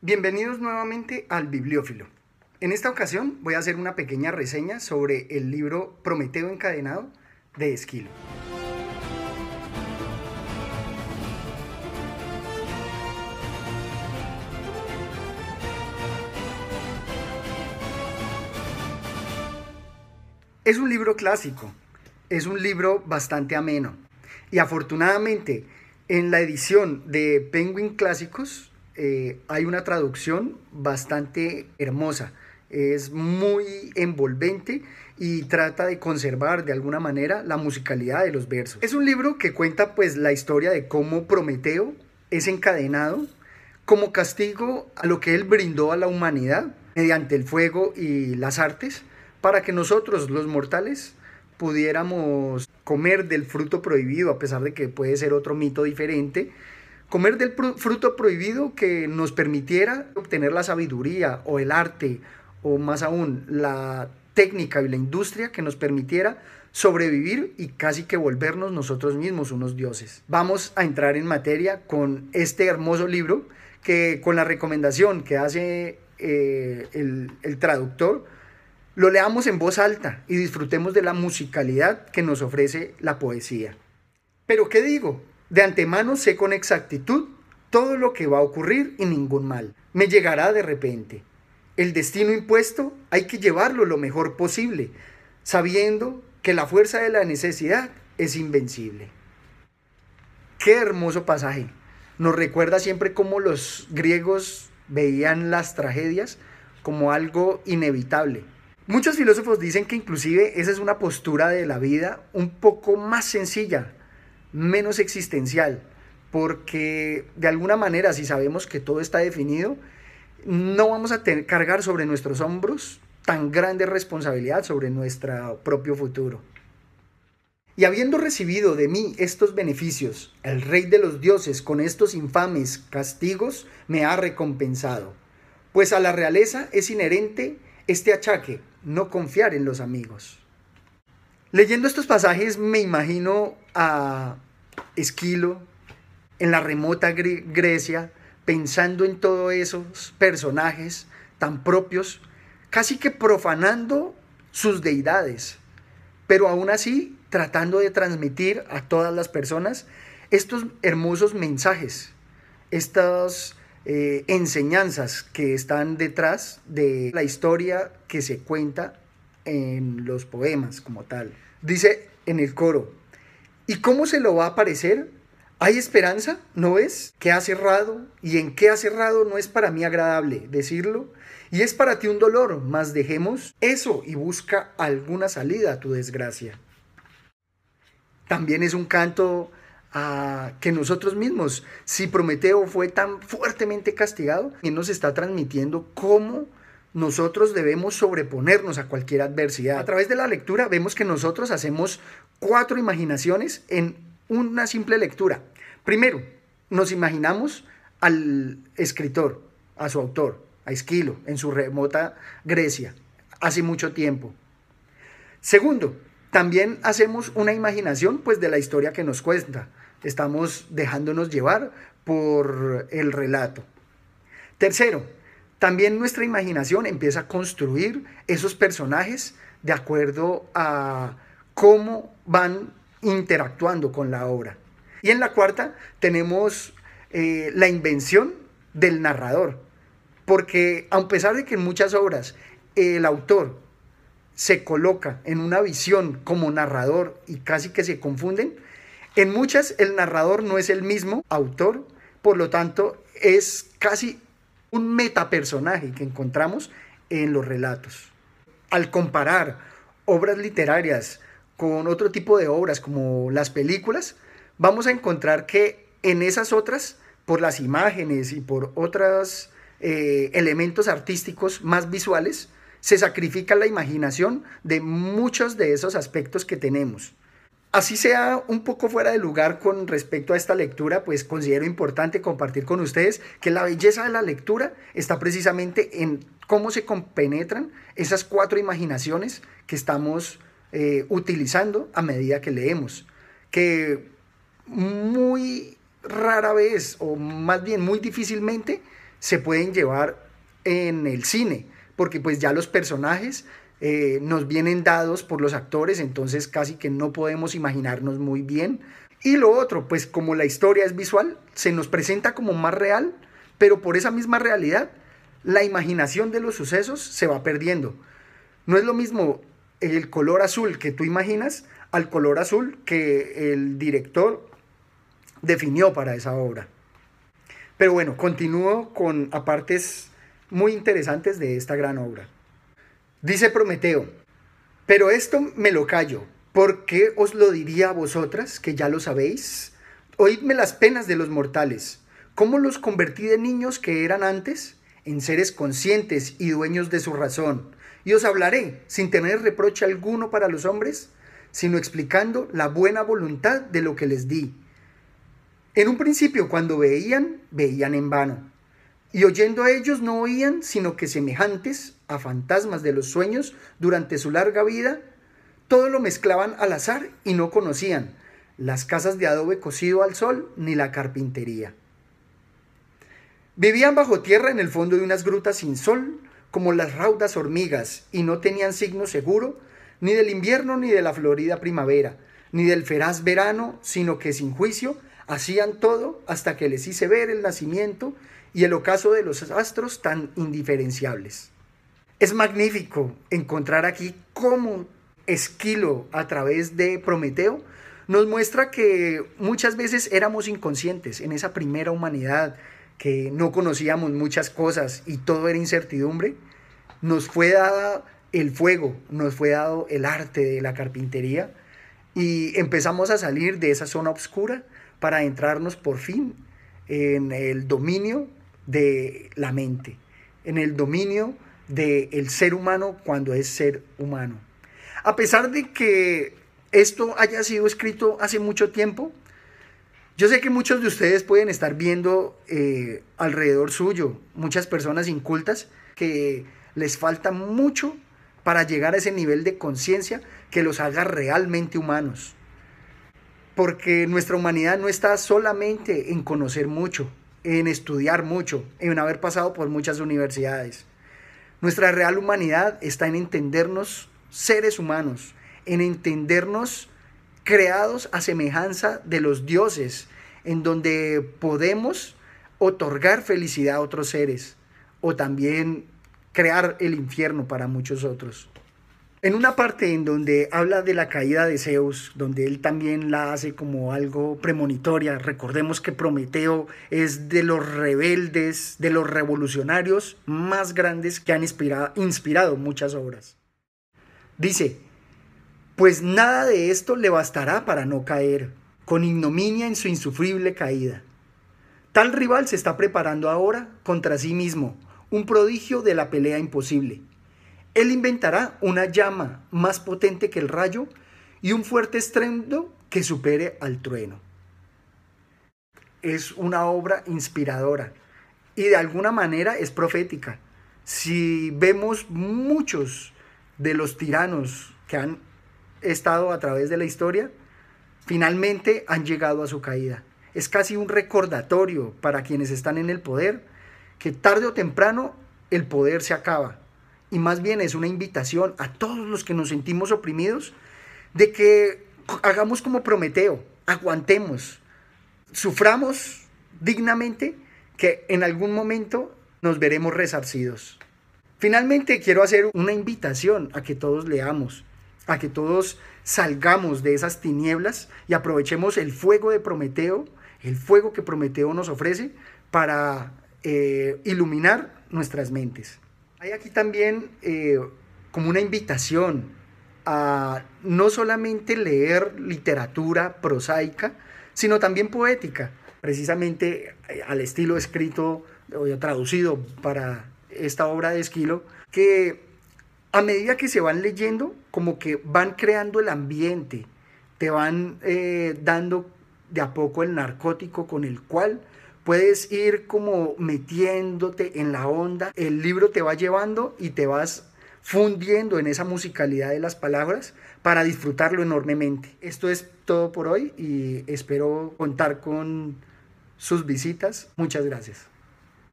Bienvenidos nuevamente al Bibliófilo. En esta ocasión voy a hacer una pequeña reseña sobre el libro Prometeo encadenado de Esquilo. Es un libro clásico, es un libro bastante ameno y afortunadamente en la edición de Penguin Clásicos eh, hay una traducción bastante hermosa. Es muy envolvente y trata de conservar de alguna manera la musicalidad de los versos. Es un libro que cuenta pues la historia de cómo Prometeo es encadenado como castigo a lo que él brindó a la humanidad mediante el fuego y las artes para que nosotros los mortales pudiéramos comer del fruto prohibido, a pesar de que puede ser otro mito diferente, Comer del fruto prohibido que nos permitiera obtener la sabiduría o el arte o más aún la técnica y la industria que nos permitiera sobrevivir y casi que volvernos nosotros mismos unos dioses. Vamos a entrar en materia con este hermoso libro que con la recomendación que hace eh, el, el traductor, lo leamos en voz alta y disfrutemos de la musicalidad que nos ofrece la poesía. Pero ¿qué digo? De antemano sé con exactitud todo lo que va a ocurrir y ningún mal. Me llegará de repente. El destino impuesto hay que llevarlo lo mejor posible, sabiendo que la fuerza de la necesidad es invencible. Qué hermoso pasaje. Nos recuerda siempre cómo los griegos veían las tragedias como algo inevitable. Muchos filósofos dicen que inclusive esa es una postura de la vida un poco más sencilla, menos existencial, porque de alguna manera si sabemos que todo está definido, no vamos a cargar sobre nuestros hombros tan grande responsabilidad sobre nuestro propio futuro. Y habiendo recibido de mí estos beneficios, el rey de los dioses con estos infames castigos me ha recompensado, pues a la realeza es inherente este achaque, no confiar en los amigos. Leyendo estos pasajes me imagino a Esquilo en la remota Grecia, pensando en todos esos personajes tan propios, casi que profanando sus deidades, pero aún así tratando de transmitir a todas las personas estos hermosos mensajes, estas eh, enseñanzas que están detrás de la historia que se cuenta en los poemas como tal. Dice en el coro, ¿y cómo se lo va a parecer? ¿Hay esperanza? ¿No ves? ¿Qué ha cerrado? ¿Y en qué ha cerrado? No es para mí agradable decirlo. Y es para ti un dolor, mas dejemos eso y busca alguna salida a tu desgracia. También es un canto a que nosotros mismos, si Prometeo fue tan fuertemente castigado, y nos está transmitiendo cómo nosotros debemos sobreponernos a cualquier adversidad. A través de la lectura vemos que nosotros hacemos cuatro imaginaciones en una simple lectura. Primero, nos imaginamos al escritor, a su autor, a Esquilo, en su remota Grecia, hace mucho tiempo. Segundo, también hacemos una imaginación pues de la historia que nos cuenta. Estamos dejándonos llevar por el relato. Tercero, también nuestra imaginación empieza a construir esos personajes de acuerdo a cómo van interactuando con la obra. Y en la cuarta tenemos eh, la invención del narrador, porque a pesar de que en muchas obras el autor se coloca en una visión como narrador y casi que se confunden, en muchas el narrador no es el mismo autor, por lo tanto es casi un metapersonaje que encontramos en los relatos. Al comparar obras literarias con otro tipo de obras como las películas, vamos a encontrar que en esas otras, por las imágenes y por otros eh, elementos artísticos más visuales, se sacrifica la imaginación de muchos de esos aspectos que tenemos. Así sea un poco fuera de lugar con respecto a esta lectura, pues considero importante compartir con ustedes que la belleza de la lectura está precisamente en cómo se compenetran esas cuatro imaginaciones que estamos eh, utilizando a medida que leemos, que muy rara vez, o más bien muy difícilmente, se pueden llevar en el cine, porque pues ya los personajes eh, nos vienen dados por los actores, entonces casi que no podemos imaginarnos muy bien. Y lo otro, pues como la historia es visual, se nos presenta como más real, pero por esa misma realidad, la imaginación de los sucesos se va perdiendo. No es lo mismo el color azul que tú imaginas al color azul que el director definió para esa obra. Pero bueno, continúo con apartes muy interesantes de esta gran obra. Dice Prometeo, pero esto me lo callo, ¿por qué os lo diría a vosotras, que ya lo sabéis? Oídme las penas de los mortales, ¿cómo los convertí de niños que eran antes en seres conscientes y dueños de su razón? Y os hablaré, sin tener reproche alguno para los hombres, sino explicando la buena voluntad de lo que les di. En un principio, cuando veían, veían en vano, y oyendo a ellos no oían, sino que semejantes a fantasmas de los sueños durante su larga vida, todo lo mezclaban al azar y no conocían las casas de adobe cocido al sol ni la carpintería. Vivían bajo tierra en el fondo de unas grutas sin sol, como las raudas hormigas, y no tenían signo seguro ni del invierno ni de la florida primavera, ni del feraz verano, sino que sin juicio hacían todo hasta que les hice ver el nacimiento y el ocaso de los astros tan indiferenciables. Es magnífico encontrar aquí cómo Esquilo a través de Prometeo nos muestra que muchas veces éramos inconscientes en esa primera humanidad, que no conocíamos muchas cosas y todo era incertidumbre, nos fue dada el fuego, nos fue dado el arte de la carpintería y empezamos a salir de esa zona oscura para entrarnos por fin en el dominio de la mente, en el dominio del ser humano cuando es ser humano. A pesar de que esto haya sido escrito hace mucho tiempo, yo sé que muchos de ustedes pueden estar viendo eh, alrededor suyo muchas personas incultas que les falta mucho para llegar a ese nivel de conciencia que los haga realmente humanos. Porque nuestra humanidad no está solamente en conocer mucho, en estudiar mucho, en haber pasado por muchas universidades. Nuestra real humanidad está en entendernos seres humanos, en entendernos creados a semejanza de los dioses, en donde podemos otorgar felicidad a otros seres o también crear el infierno para muchos otros. En una parte en donde habla de la caída de Zeus, donde él también la hace como algo premonitoria, recordemos que Prometeo es de los rebeldes, de los revolucionarios más grandes que han inspirado, inspirado muchas obras. Dice, pues nada de esto le bastará para no caer, con ignominia en su insufrible caída. Tal rival se está preparando ahora contra sí mismo, un prodigio de la pelea imposible. Él inventará una llama más potente que el rayo y un fuerte estruendo que supere al trueno. Es una obra inspiradora y de alguna manera es profética. Si vemos muchos de los tiranos que han estado a través de la historia, finalmente han llegado a su caída. Es casi un recordatorio para quienes están en el poder que tarde o temprano el poder se acaba. Y más bien es una invitación a todos los que nos sentimos oprimidos de que hagamos como Prometeo, aguantemos, suframos dignamente, que en algún momento nos veremos resarcidos. Finalmente quiero hacer una invitación a que todos leamos, a que todos salgamos de esas tinieblas y aprovechemos el fuego de Prometeo, el fuego que Prometeo nos ofrece para eh, iluminar nuestras mentes. Hay aquí también eh, como una invitación a no solamente leer literatura prosaica, sino también poética, precisamente eh, al estilo escrito o traducido para esta obra de Esquilo, que a medida que se van leyendo, como que van creando el ambiente, te van eh, dando de a poco el narcótico con el cual puedes ir como metiéndote en la onda, el libro te va llevando y te vas fundiendo en esa musicalidad de las palabras para disfrutarlo enormemente. Esto es todo por hoy y espero contar con sus visitas. Muchas gracias.